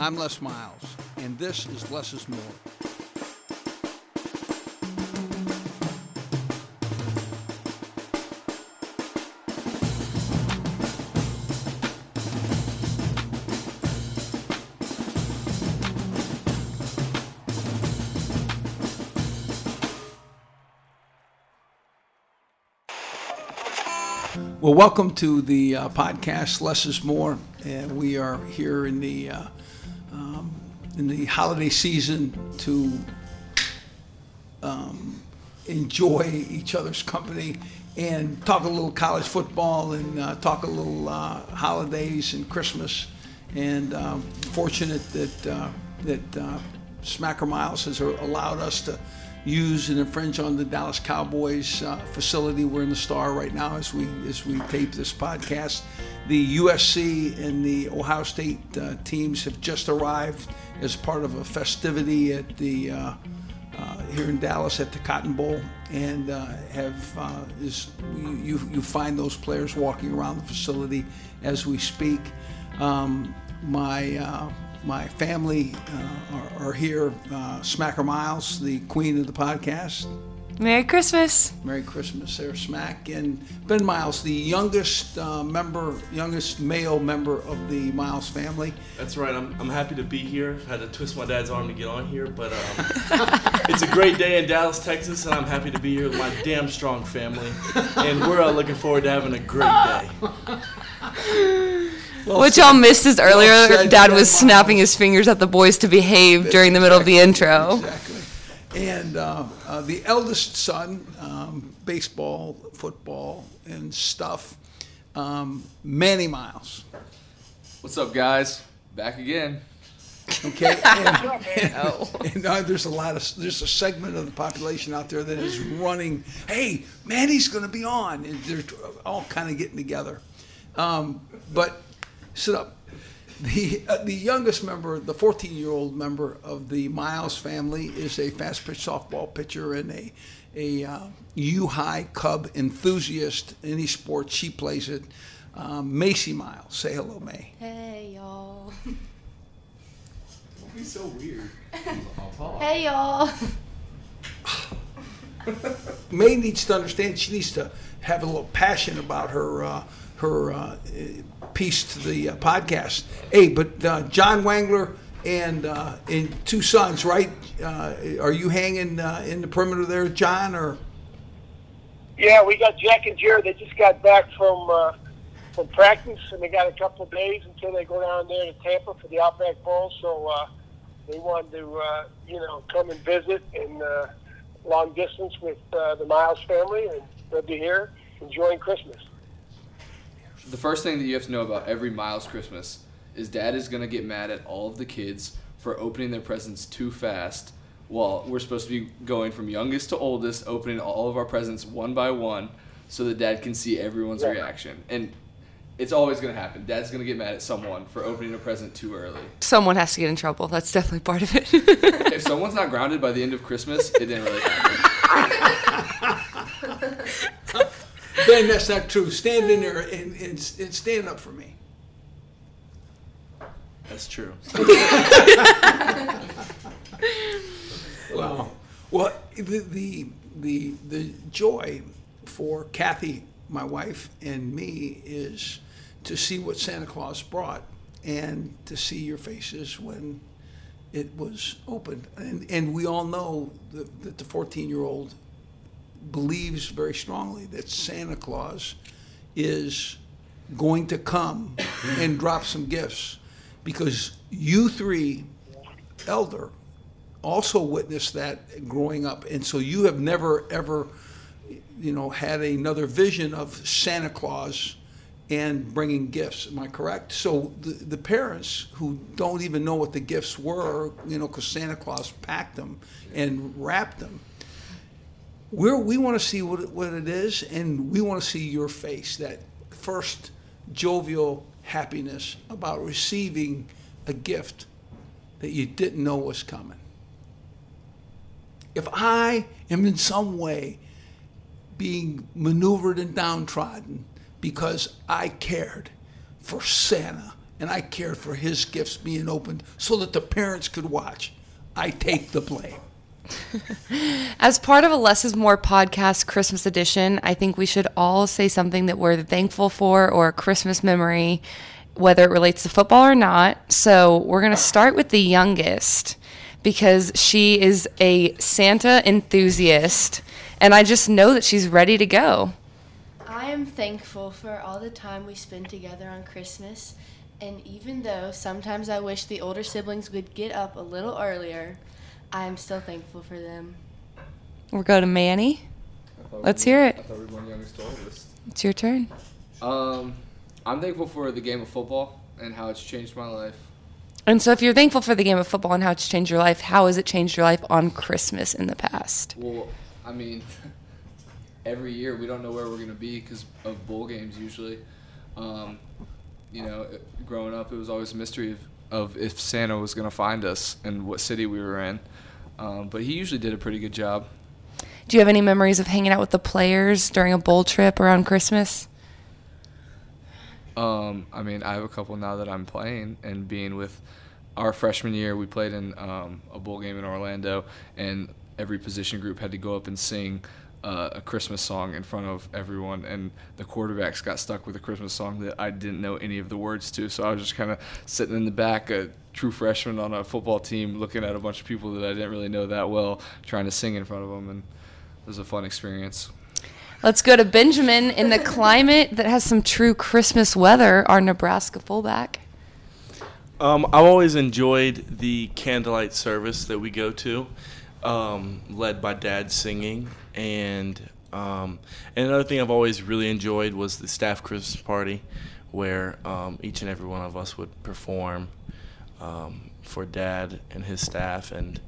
I'm Les Miles, and this is Les Is More. Well, welcome to the uh, podcast Les Is More, and we are here in the uh, in the holiday season to um, enjoy each other's company and talk a little college football and uh, talk a little uh, holidays and Christmas. And um, fortunate that uh, that uh, Smacker Miles has allowed us to use and infringe on the Dallas Cowboys uh, facility. We're in the Star right now as we as we tape this podcast. The USC and the Ohio State uh, teams have just arrived as part of a festivity at the uh, uh here in Dallas at the Cotton Bowl, and uh, have uh, is you you find those players walking around the facility as we speak. Um, my my family uh, are, are, here. Uh, Smacker Miles, the queen of the podcast. Merry Christmas. Merry Christmas, Sarah Smack. And Ben Miles, the youngest uh, member, youngest male member of the Miles family. That's right. I'm, I'm happy to be here. I had to twist my dad's arm to get on here, but um, it's a great day in Dallas, Texas, and I'm happy to be here with my damn strong family. And we're uh, looking forward to having a great day. Well what y'all missed is earlier, well Dad was snapping his fingers at the boys to behave during the middle of the intro. Exactly. And uh, uh, the eldest son, um, baseball, football, and stuff, um, Manny Miles. What's up, guys? Back again. Okay, and, and, and uh, there's a lot of there's a segment of the population out there that is running. Hey, Manny's going to be on, and they're all kind of getting together. Um, but sit up. The, uh, the youngest member, the 14 year old member of the Miles family, is a fast pitch softball pitcher and a, a uh, U High Cub enthusiast. Any sport, she plays it. Um, Macy Miles. Say hello, May. Hey, y'all. Don't be so weird. hey, y'all. May needs to understand she needs to have a little passion about her uh, her uh, piece to the uh, podcast. Hey, but uh, John Wangler and uh, and two sons, right? Uh, are you hanging uh, in the perimeter there, John, or? Yeah, we got Jack and Jared. They just got back from from practice, and they got a couple of days until they go down there to Tampa for the Outback Bowl. So they wanted to, you know, come and visit and long distance with the Miles family, and they'll be here enjoying Christmas the first thing that you have to know about every Miles Christmas is dad is going to get mad at all of the kids for opening their presents too fast while we're supposed to be going from youngest to oldest, opening all of our presents one by one so that dad can see everyone's yeah. reaction. And it's always going to happen. Dad's going to get mad at someone for opening a present too early. Someone has to get in trouble. That's definitely part of it. if someone's not grounded by the end of Christmas, it didn't really happen. Ben, that's not true. Stand in there and, and, and stand up for me. That's true. well, well, the, the the the joy for Kathy, my wife, and me is to see what Santa Claus brought and to see your faces when it was opened. And and we all know that, that the 14 year old believes very strongly that Santa Claus is going to come and drop some gifts because you three elder also witnessed that growing up. And so you have never ever you know had another vision of Santa Claus and bringing gifts. Am I correct? So the, the parents who don't even know what the gifts were you know because Santa Claus packed them and wrapped them we're, we want to see what, what it is, and we want to see your face, that first jovial happiness about receiving a gift that you didn't know was coming. If I am in some way being maneuvered and downtrodden because I cared for Santa and I cared for his gifts being opened so that the parents could watch. I take the blame. As part of a Les Is More podcast Christmas edition, I think we should all say something that we're thankful for or a Christmas memory, whether it relates to football or not. So we're going to start with the youngest because she is a Santa enthusiast, and I just know that she's ready to go. I am thankful for all the time we spend together on Christmas, and even though sometimes I wish the older siblings would get up a little earlier, I am still thankful for them. We'll go to Manny. Let's hear it. I thought we were going youngest to oldest. It's your turn. Um, I'm thankful for the game of football and how it's changed my life. And so, if you're thankful for the game of football and how it's changed your life, how has it changed your life on Christmas in the past? Well, I mean, every year we don't know where we're going to be because of bowl games usually. Um, you know, growing up, it was always a mystery of, of if Santa was going to find us and what city we were in. Um, but he usually did a pretty good job. Do you have any memories of hanging out with the players during a bowl trip around Christmas? Um, I mean, I have a couple now that I'm playing and being with our freshman year. We played in um, a bowl game in Orlando, and every position group had to go up and sing uh, a Christmas song in front of everyone, and the quarterbacks got stuck with a Christmas song that I didn't know any of the words to. So I was just kind of sitting in the back, a true freshman on a football team, looking at a bunch of people that I didn't really know that well, trying to sing in front of them, and it was a fun experience. Let's go to Benjamin in the climate that has some true Christmas weather, our Nebraska fullback. Um, I've always enjoyed the candlelight service that we go to, um, led by Dad singing, and um, and another thing I've always really enjoyed was the staff Christmas party, where um, each and every one of us would perform um, for Dad and his staff, and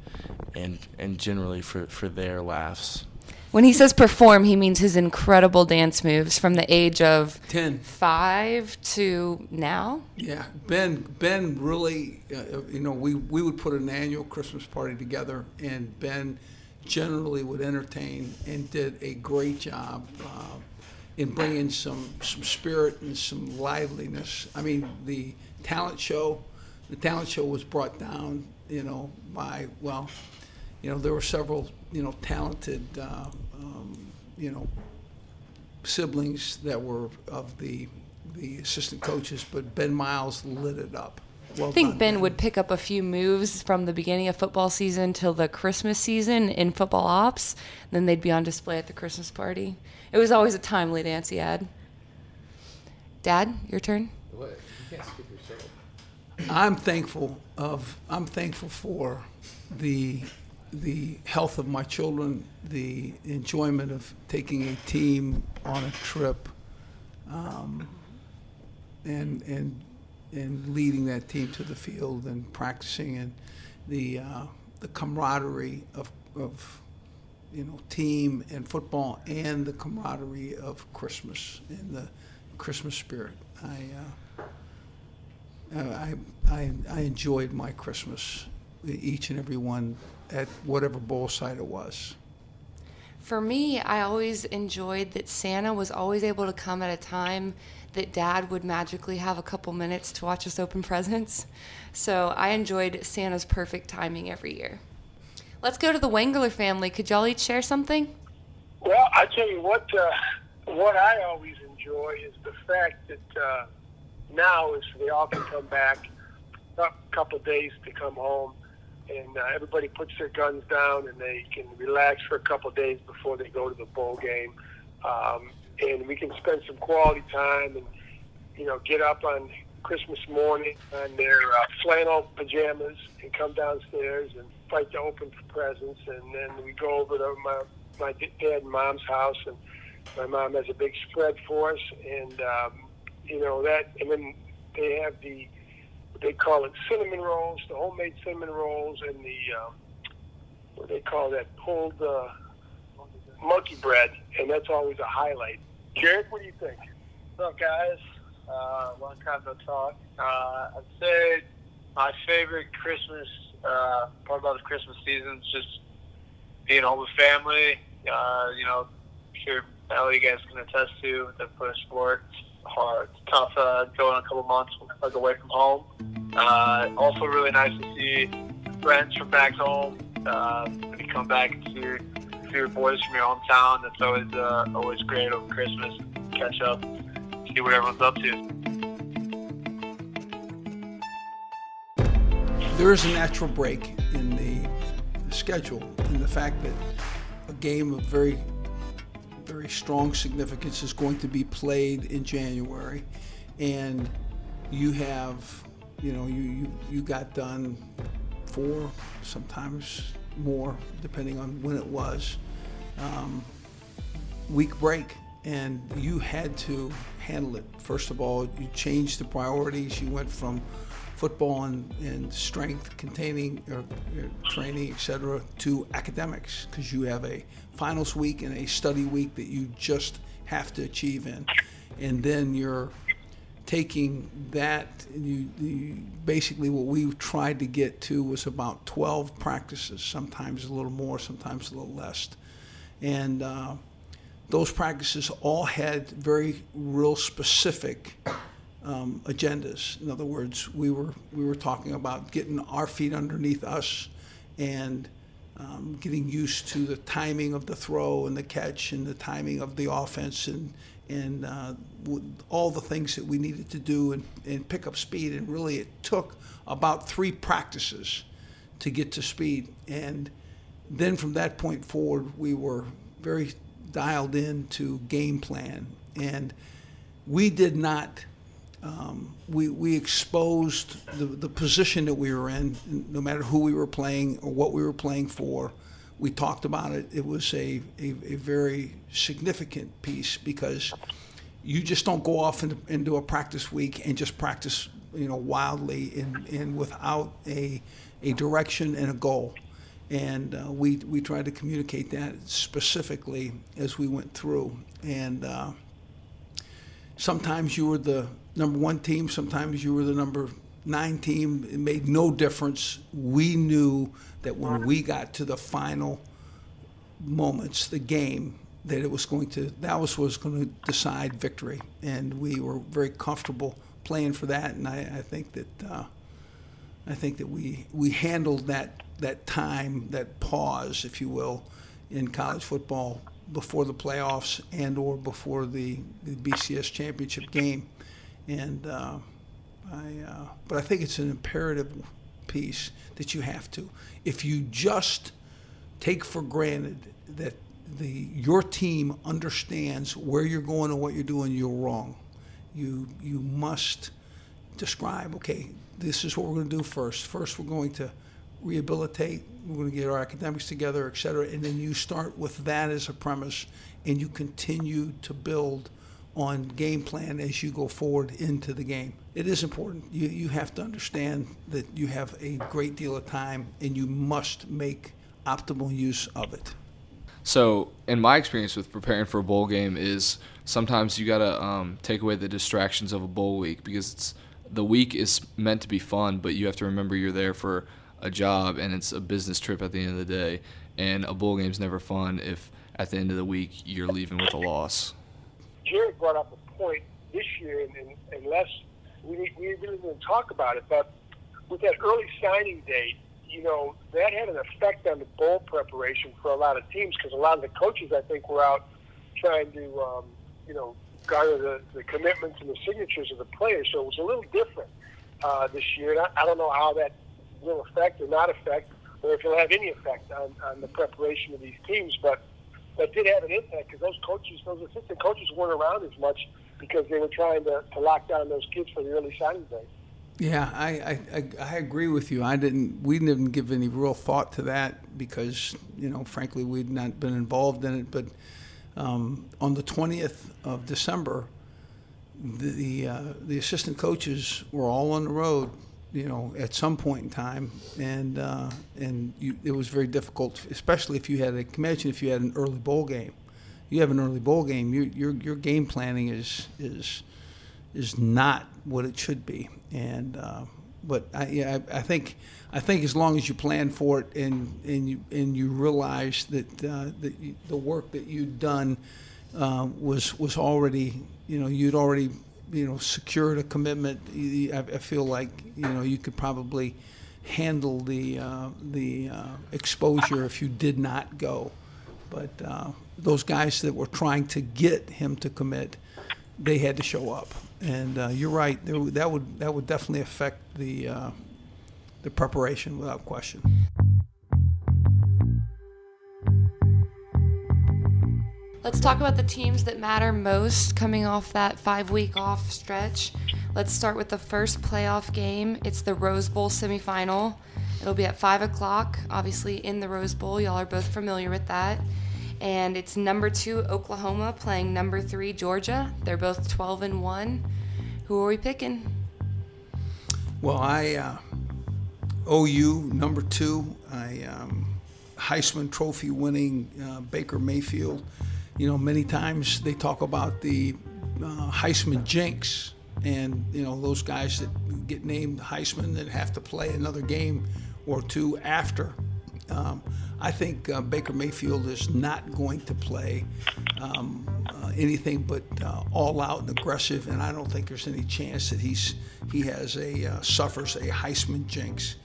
and and generally for for their laughs. When he says perform, he means his incredible dance moves from the age of 10. five to now. Yeah, Ben. Ben really, uh, you know, we we would put an annual Christmas party together, and Ben generally would entertain and did a great job uh, in bringing some some spirit and some liveliness. I mean, the talent show, the talent show was brought down, you know, by well, you know, there were several, you know, talented, uh, um, you know, siblings that were of the the assistant coaches, but Ben Miles lit it up. Well I think done, Ben would pick up a few moves from the beginning of football season till the Christmas season in football ops. Then they'd be on display at the Christmas party. It was always a timely dance he had. Dad, your turn. What? You can't skip yourself. I'm thankful of I'm thankful for the the health of my children, the enjoyment of taking a team on a trip, um, and and and leading that team to the field and practicing, and the uh, the camaraderie of of you know team and football, and the camaraderie of Christmas and the Christmas spirit. I. Uh, I, I, I enjoyed my Christmas, each and every one, at whatever bowl site it was. For me, I always enjoyed that Santa was always able to come at a time that Dad would magically have a couple minutes to watch us open presents. So I enjoyed Santa's perfect timing every year. Let's go to the Wangler family. Could y'all each share something? Well, I tell you what, uh, what I always enjoy is the fact that uh, now is they all can come back a couple of days to come home, and uh, everybody puts their guns down and they can relax for a couple of days before they go to the bowl game, um, and we can spend some quality time and you know get up on Christmas morning on their uh, flannel pajamas and come downstairs and fight to open presents, and then we go over to my my dad and mom's house, and my mom has a big spread for us, and um, you know that, and then they have the they call it cinnamon rolls, the homemade cinnamon rolls, and the um, what they call that pulled uh, monkey bread, and that's always a highlight. Jared, what do you think? What's up, guys? Uh, long time no talk. Uh, I'd say my favorite Christmas uh, part about the Christmas season is just being home with family. Uh, you know, I'm sure Ellie, you guys can attest to the push sport. hard. Tough uh, going a couple months like away from home. Uh, also, really nice to see friends from back home. Uh, when you come back and your, boys from your hometown, it's always uh, always great over Christmas. Catch up, see what everyone's up to. There is a natural break in the schedule, in the fact that a game of very, very strong significance is going to be played in January, and you have, you know, you you, you got done four, sometimes more, depending on when it was. Um, week break, and you had to handle it. First of all, you changed the priorities. You went from football and, and strength containing or, or training, etc., to academics because you have a finals week and a study week that you just have to achieve in, and then you're taking that. You, you basically what we tried to get to was about 12 practices, sometimes a little more, sometimes a little less, and. Uh, those practices all had very real specific um, agendas. In other words, we were we were talking about getting our feet underneath us and um, getting used to the timing of the throw and the catch and the timing of the offense and and uh, all the things that we needed to do and, and pick up speed. And really, it took about three practices to get to speed. And then from that point forward, we were very dialed in to game plan. And we did not, um, we, we exposed the, the position that we were in, no matter who we were playing or what we were playing for. We talked about it. It was a, a, a very significant piece because you just don't go off into, into a practice week and just practice, you know, wildly and, and without a, a direction and a goal and uh, we we tried to communicate that specifically as we went through. And uh, sometimes you were the number one team, sometimes you were the number nine team. It made no difference. We knew that when we got to the final moments, the game, that it was going to that was was going to decide victory, and we were very comfortable playing for that. And I, I think that uh, I think that we we handled that that time, that pause, if you will, in college football before the playoffs and or before the, the BCS championship game. And uh, I, uh, but I think it's an imperative piece that you have to. If you just take for granted that the your team understands where you're going and what you're doing, you're wrong. You you must describe. Okay, this is what we're going to do first. First, we're going to rehabilitate, we're going to get our academics together, et cetera, and then you start with that as a premise and you continue to build on game plan as you go forward into the game. It is important. You, you have to understand that you have a great deal of time and you must make optimal use of it. So, in my experience with preparing for a bowl game, is sometimes you gotta um, take away the distractions of a bowl week because it's the week is meant to be fun, but you have to remember you're there for a job and it's a business trip at the end of the day. And a bowl game's never fun if at the end of the week you're leaving with a loss. Jared brought up a point this year, and, and, and Les we, we really didn't talk about it, but with that early signing date, you know, that had an effect on the bowl preparation for a lot of teams because a lot of the coaches, I think, were out trying to, um, you know, garner the, the commitments and the signatures of the players. So it was a little different uh, this year. And I, I don't know how that will affect or not affect, or if it'll have any effect on, on the preparation of these teams. But that did have an impact because those coaches, those assistant coaches, weren't around as much because they were trying to, to lock down those kids for the early signing day. Yeah, I, I, I agree with you. I didn't. We didn't give any real thought to that because you know, frankly, we'd not been involved in it. But um, on the twentieth of December, the the, uh, the assistant coaches were all on the road you know, at some point in time, and uh, and you, it was very difficult, especially if you had a imagine if you had an early bowl game. You have an early bowl game, you, your your game planning is is is not what it should be, and uh, but I, yeah, I, I think I think as long as you plan for it and and you and you realize that uh, that you, the work that you'd done uh, was was already you know you'd already you know, secured a commitment. I, feel like you know you could probably handle the uh, the uh, exposure if you did not go. But uh, those guys that were trying to get him to commit, they had to show up. And uh, you're right. That would that would definitely affect the uh, the preparation without question. Let's talk about the teams that matter most coming off that five week off stretch. Let's start with the first playoff game. It's the Rose Bowl semifinal. It'll be at 5 o'clock, obviously in the Rose Bowl. Y'all are both familiar with that. And it's number two, Oklahoma, playing number three, Georgia. They're both 12 and 1. Who are we picking? Well, I uh, OU number two. I um, Heisman Trophy winning uh, Baker Mayfield. You know, many times they talk about the uh, Heisman jinx, and you know those guys that get named Heisman that have to play another game or two after. Um, I think uh, Baker Mayfield is not going to play um, uh, anything but uh, all out and aggressive, and I don't think there's any chance that he's he has a uh, suffers a Heisman jinx.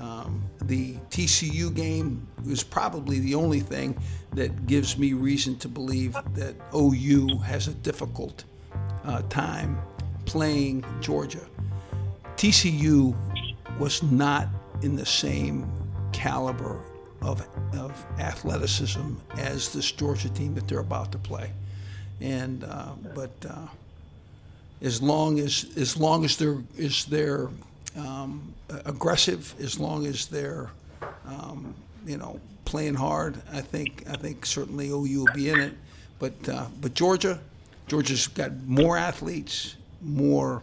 Um, the TCU game is probably the only thing that gives me reason to believe that OU has a difficult uh, time playing Georgia. TCU was not in the same caliber of, of athleticism as this Georgia team that they're about to play. And uh, but uh, as long as as long as they're is they're um, aggressive, as long as they're um, you know playing hard, I think I think certainly OU will be in it. But uh, but Georgia, Georgia's got more athletes, more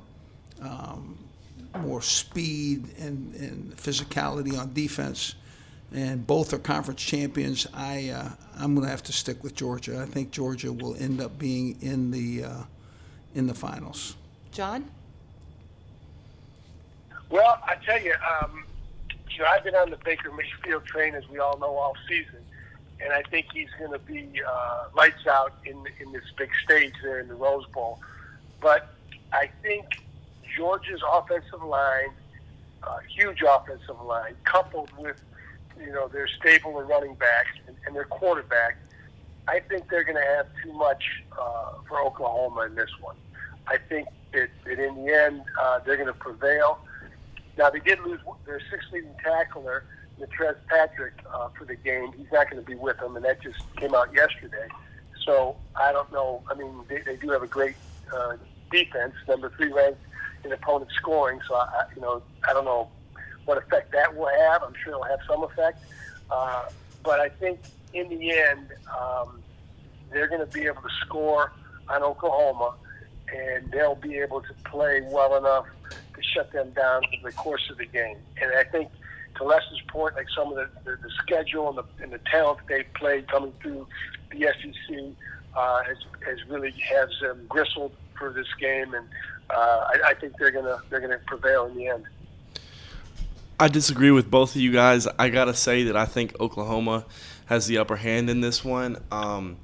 um, more speed and, and physicality on defense, and both are conference champions. I uh, I'm going to have to stick with Georgia. I think Georgia will end up being in the uh, in the finals. John? Well, I tell you, um, you know, I've been on the Baker Mayfield train, as we all know, all season, and I think he's going to be uh, lights out in in this big stage there in the Rose Bowl. But I think Georgia's offensive line, uh, huge offensive line, coupled with you know their stable and running backs and, and their quarterback, I think they're going to have too much uh, for Oklahoma in this one. I think that, that in the end uh, they're going to prevail. Now they did lose their sixth leading tackler, Natrez Patrick, uh, for the game. He's not going to be with them, and that just came out yesterday. So I don't know. I mean, they, they do have a great uh, defense, number three ranked in opponent scoring. So I- you know, I don't know what effect that will have. I'm sure it'll have some effect. Uh, but I think in the end, um, they're going to be able to score on Oklahoma, and they'll be able to play well enough to shut them down over the course of the game. And I think, to Les's point, like some of the, the, the schedule and the, and the talent that they've played coming through the SEC uh, has, has really has them gristled for this game, and uh, I, I think they're gonna they're gonna prevail in the end. I disagree with both of you guys. I gotta say that I think Oklahoma has the upper hand in this one. Um,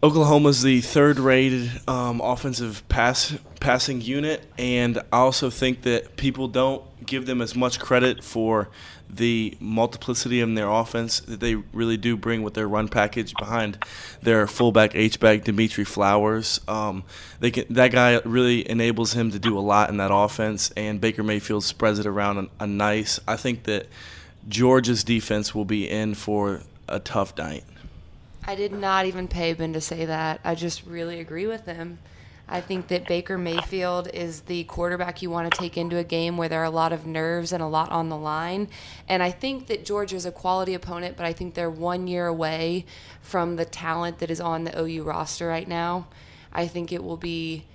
Oklahoma's the third-rated um, offensive pass passing unit, and I also think that people don't give them as much credit for the multiplicity in their offense that they really do bring with their run package behind their fullback H-back Dimitri Flowers. Um, they can, that guy really enables him to do a lot in that offense, and Baker Mayfield spreads it around a, a nice. I think that Georgia's defense will be in for a tough night. I did not even pay Ben to say that. I just really agree with him. I think that Baker Mayfield is the quarterback you want to take into a game where there are a lot of nerves and a lot on the line. And I think that Georgia's a quality opponent, but I think they're one year away from the talent that is on the OU roster right now. I think it will be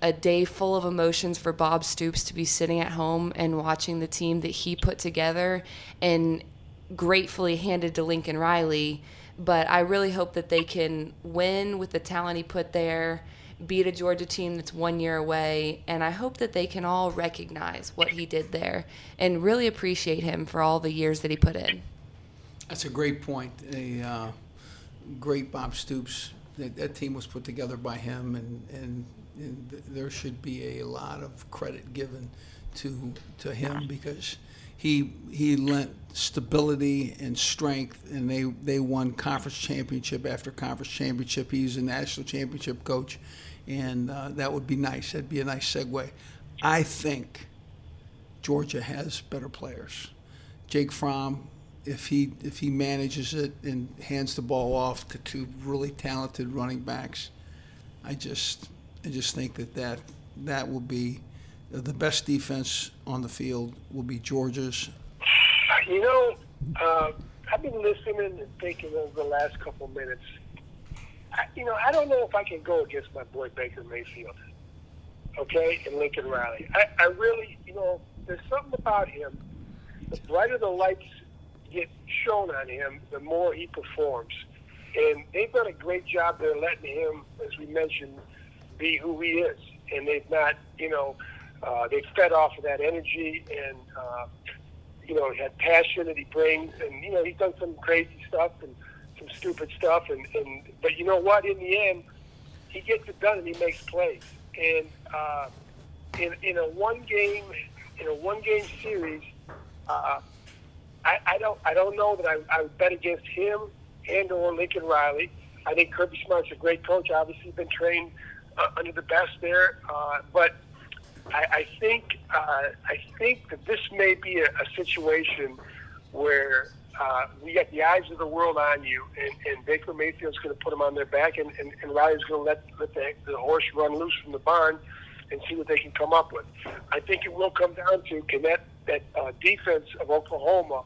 a day full of emotions for Bob Stoops to be sitting at home and watching the team that he put together and gratefully handed to Lincoln Riley. But I really hope that they can win with the talent he put there, beat a Georgia team that's one year away, and I hope that they can all recognize what he did there and really appreciate him for all the years that he put in. That's a great point. A uh, great Bob Stoops. That, that team was put together by him, and, and and th- there should be a lot of credit given to to him because he he lent stability and strength, and they they won conference championship after conference championship. He's a national championship coach, and uh, that would be nice. That'd be a nice segue. I think Georgia has better players. Jake Fromm, if he if he manages it and hands the ball off to two really talented running backs, I just I just think that that that will be the best defense on the field will be Georgia's. You know, uh, I've been listening and thinking over the last couple minutes. I, you know, I don't know if I can go against my boy Baker Mayfield. Okay, and Lincoln Riley. I, I really, you know, there's something about him. The brighter the lights get shown on him, the more he performs. And they've done a great job there letting him, as we mentioned, be who he is. And they've not, you know, uh, they've fed off of that energy and, uh, you know, had passion that he brings. And, you know, he's done some crazy stuff and some stupid stuff. And, and But you know what? In the end, he gets it done and he makes plays. And uh, in, in a one game, in a one game series, uh, I, I don't I don't know that I, I would bet against him and or Lincoln Riley. I think Kirby Smart's a great coach. Obviously, been trained uh, under the best there, uh, but I, I think uh, I think that this may be a, a situation where uh, we got the eyes of the world on you, and, and Baker Mayfield's going to put them on their back, and, and, and Riley's going to let let the, the horse run loose from the barn and see what they can come up with. I think it will come down to can that that uh, defense of Oklahoma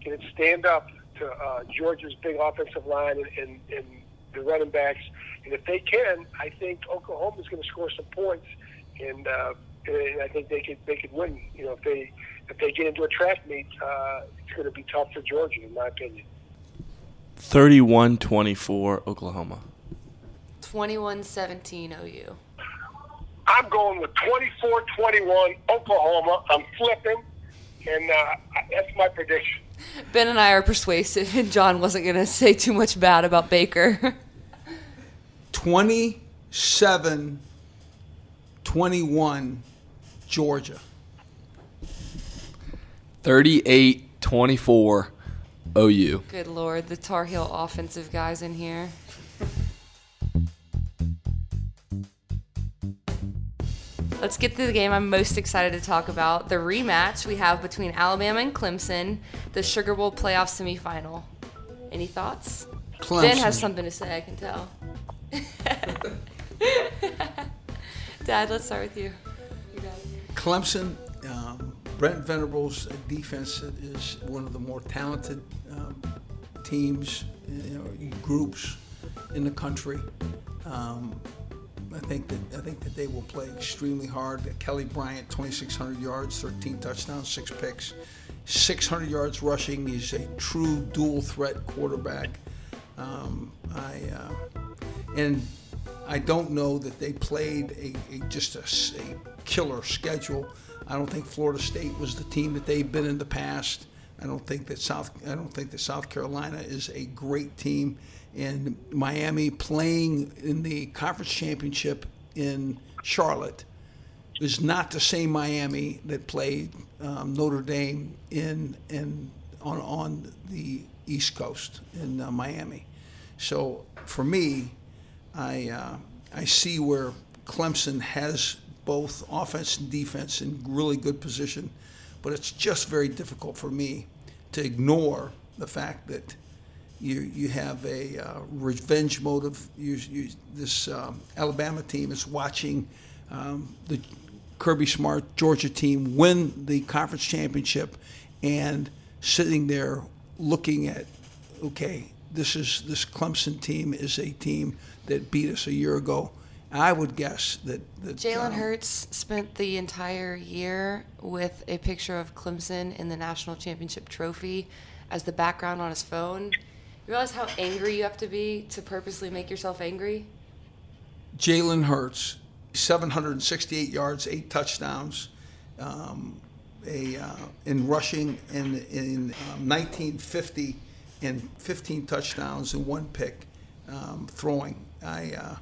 can it stand up to uh, Georgia's big offensive line and, and, and the running backs, and if they can, I think Oklahoma's going to score some points, and, uh, I think they could they could win. You know, if they if they get into a track meet, uh, it's going to be tough for Georgia, in my opinion. 31-24 Oklahoma. 21-17 OU. I'm going with 24-21 Oklahoma. I'm flipping, and uh, that's my prediction. Ben and I are persuasive, and John wasn't going to say too much bad about Baker. 27 21 Georgia. 38 24 OU. Good lord, the Tar Heel offensive guys in here. Let's get to the game I'm most excited to talk about the rematch we have between Alabama and Clemson, the Sugar Bowl playoff semifinal. Any thoughts? Clemson. Ben has something to say, I can tell. Dad, let's start with you. You got it. Clemson, um, Brent Venables' defense is one of the more talented um, teams, you know, groups in the country. Um, I think that I think that they will play extremely hard. Kelly Bryant, 2,600 yards, 13 touchdowns, six picks, 600 yards rushing. He's a true dual threat quarterback. Um, I uh, and I don't know that they played a, a just a, a killer schedule. I don't think Florida State was the team that they've been in the past. I don't think that South I don't think that South Carolina is a great team. And Miami playing in the conference championship in Charlotte is not the same Miami that played um, Notre Dame in in on on the East Coast in uh, Miami. So for me, I uh, I see where Clemson has both offense and defense in really good position, but it's just very difficult for me to ignore the fact that you you have a uh, revenge motive. You, you, this um, Alabama team is watching um, the Kirby Smart Georgia team win the conference championship, and sitting there looking at, okay, this is this Clemson team is a team that beat us a year ago. I would guess that, that Jalen um, Hurts spent the entire year with a picture of Clemson in the national championship trophy as the background on his phone. You realize how angry you have to be to purposely make yourself angry? Jalen Hurts, 768 yards, eight touchdowns, um, a uh, in rushing in in um, 1950, and 15 touchdowns and one pick, um, throwing. I uh,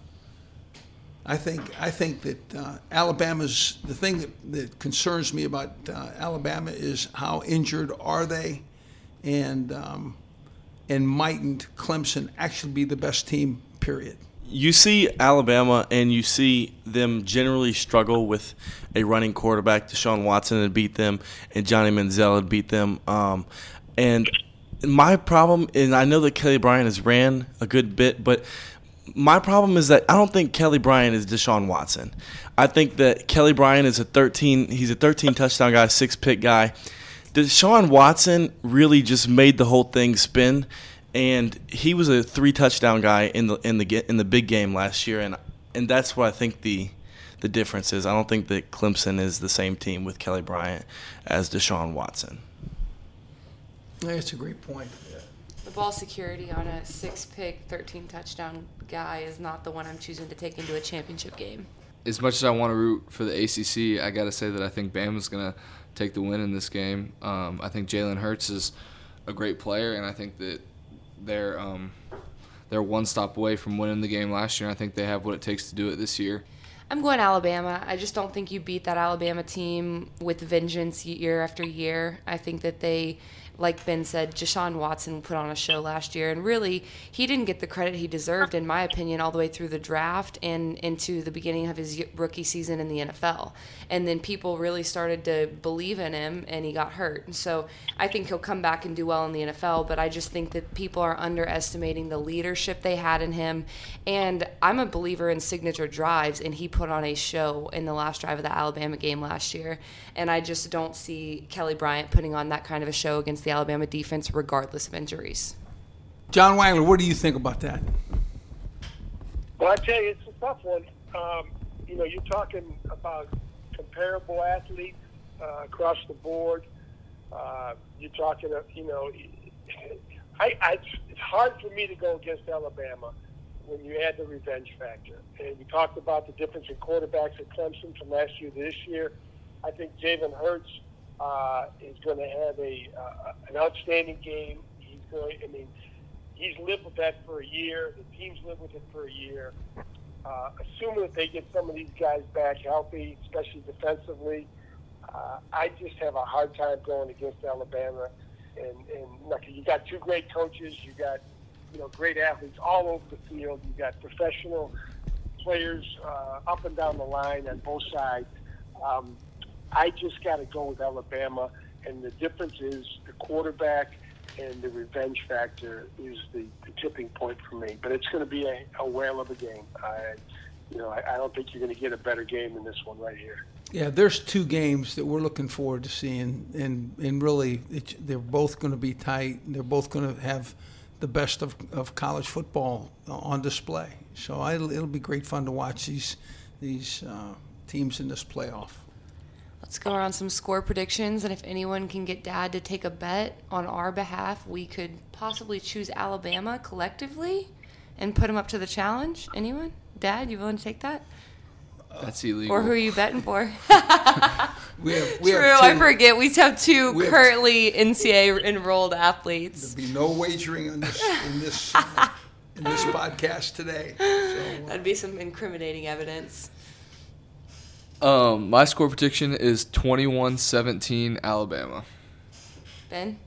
I think I think that uh, Alabama's the thing that, that concerns me about uh, Alabama is how injured are they, and um, and mightn't Clemson actually be the best team? Period. you see Alabama and you see them generally struggle with a running quarterback. Deshaun Watson had beat them, and Johnny Manziel had beat them. Um, and my problem, and I know that Kelly Bryant has ran a good bit, but my problem is that I don't think Kelly Bryant is Deshaun Watson. I think that Kelly Bryant is a 13. He's a 13 touchdown guy, six pick guy. Deshaun Watson really just made the whole thing spin, and he was a three touchdown guy in the in the in the big game last year, and and that's what I think the the difference is. I don't think that Clemson is the same team with Kelly Bryant as Deshaun Watson. That's a great point. The ball security on a six pick, 13 touchdown guy is not the one I'm choosing to take into a championship game. As much as I want to root for the ACC, I got to say that I think Bama's going to take the win in this game. Um, I think Jalen Hurts is a great player, and I think that they're um, they're one stop away from winning the game last year. And I think they have what it takes to do it this year. I'm going Alabama. I just don't think you beat that Alabama team with vengeance year after year. I think that they, like Ben said, Deshaun Watson put on a show last year, and really, he didn't get the credit he deserved, in my opinion, all the way through the draft and into the beginning of his rookie season in the NFL. And then people really started to believe in him, and he got hurt. So I think he'll come back and do well in the NFL, but I just think that people are underestimating the leadership they had in him. And I'm a believer in signature drives, and he put on a show in the last drive of the Alabama game last year. And I just don't see Kelly Bryant putting on that kind of a show against the Alabama defense, regardless of injuries. John Wangler, what do you think about that? Well, I tell you, it's a tough one. Um, you know, you're talking about comparable athletes uh, across the board. Uh, you're talking, uh, you know, I, I, it's hard for me to go against Alabama when you add the revenge factor. And we talked about the difference in quarterbacks at Clemson from last year to this year. I think Jalen Hurts uh, is going to have a uh, an outstanding game. He's going. I mean, he's lived with that for a year. The team's lived with it for a year. Uh, assuming that they get some of these guys back healthy, especially defensively, uh, I just have a hard time going against Alabama. And, and look, you got two great coaches. You got you know great athletes all over the field. You got professional players uh, up and down the line on both sides. Um, I just got to go with Alabama, and the difference is the quarterback and the revenge factor is the, the tipping point for me. But it's going to be a, a whale of a game. I, you know, I, I don't think you're going to get a better game than this one right here. Yeah, there's two games that we're looking forward to seeing, and and really, it, they're both going to be tight. They're both going to have the best of, of college football on display. So I, it'll be great fun to watch these these uh, teams in this playoff. Let's go around some score predictions, and if anyone can get Dad to take a bet on our behalf, we could possibly choose Alabama collectively and put him up to the challenge. Anyone? Dad, you willing to take that? That's illegal. Or who are you betting for? We have we True, have I forget. We have two We have- currently NCAA enrolled athletes. There'll be no wagering on this in this uh, in this podcast today. So, uh, That'd be some incriminating evidence. Um, my score prediction is 21-17 Alabama. Ben?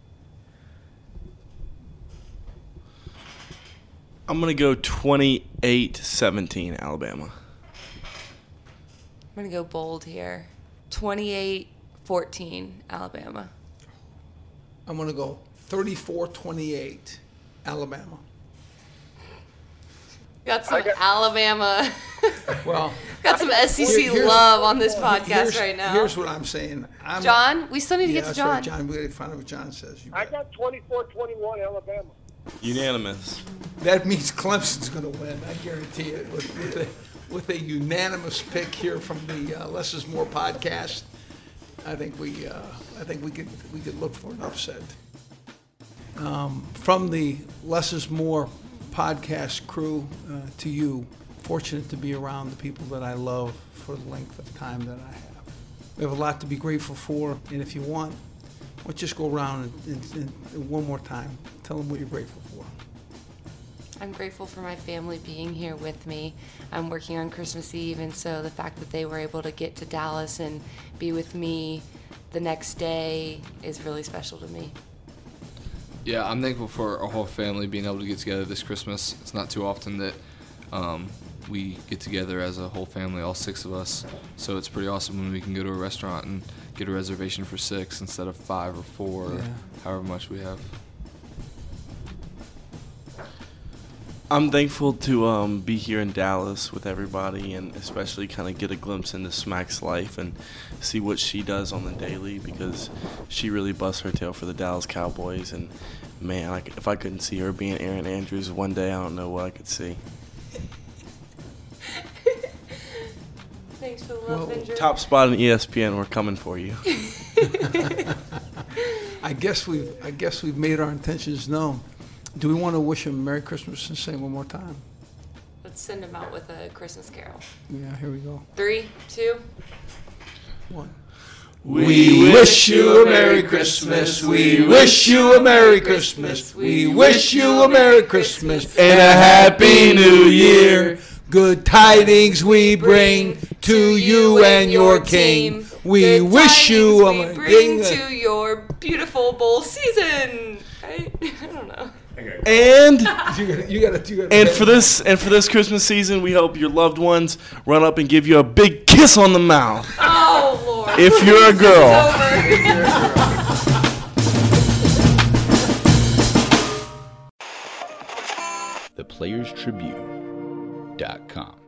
I'm gonna go 28-17 Alabama. I'm going to go bold here 28 14 Alabama. I'm going to go 34-28, Alabama. Got some got- Alabama. Well, Got some SEC here- love on this podcast right now. Here's what I'm saying. I'm, John, we still need to Yeah, get to that's right, John. John, we got to find out what John says. You I got 24-21 Alabama. Unanimous. That means Clemson's going to win. I guarantee it. With, with, a, with a unanimous pick here from the uh, Les Is More podcast, I think we uh, I think we could we could look for an upset. Um, from the Les Is More podcast crew uh, to you, fortunate to be around the people that I love for the length of time that I have. We have a lot to be grateful for, and if you want, let's just go around and, and, and one more time. Tell them what you're grateful for. I'm grateful for my family being here with me. I'm working on Christmas Eve, and so the fact that they were able to get to Dallas and be with me the next day is really special to me. Yeah, I'm thankful for our whole family being able to get together this Christmas. It's not too often that um, we get together as a whole family, all six of us. So it's pretty awesome when we can go to a restaurant and get a reservation for six instead of five or four, Yeah. or however much we have. I'm thankful to um, be here in Dallas with everybody and especially kind of get a glimpse into Smack's life and see what she does on the daily because she really busts her tail for the Dallas Cowboys. And man, I c if I couldn't see her being Erin Andrews one day, I don't know what I could see. Thanks for the Well, love, Top spot in ESPN, we're coming for you. I guess we've I guess we've made our intentions known. Do we want to wish him Merry Christmas and say one more time? Let's send him out with a Christmas carol. Yeah, here we go. Three, two, one. We wish you a Merry Christmas. We wish you a Merry Christmas. We wish you a Merry Christmas And a Happy New Year. Good tidings we bring to you and your King. We wish you a tidings we bring Merry to your beautiful bowl season. Right? I don't know. And You gotta, you gotta, you gotta and for this and for this Christmas season, we hope your loved ones run up and give you a big kiss on the mouth. Oh Lord. If you're a girl. Over. ThePlayersTribune.com.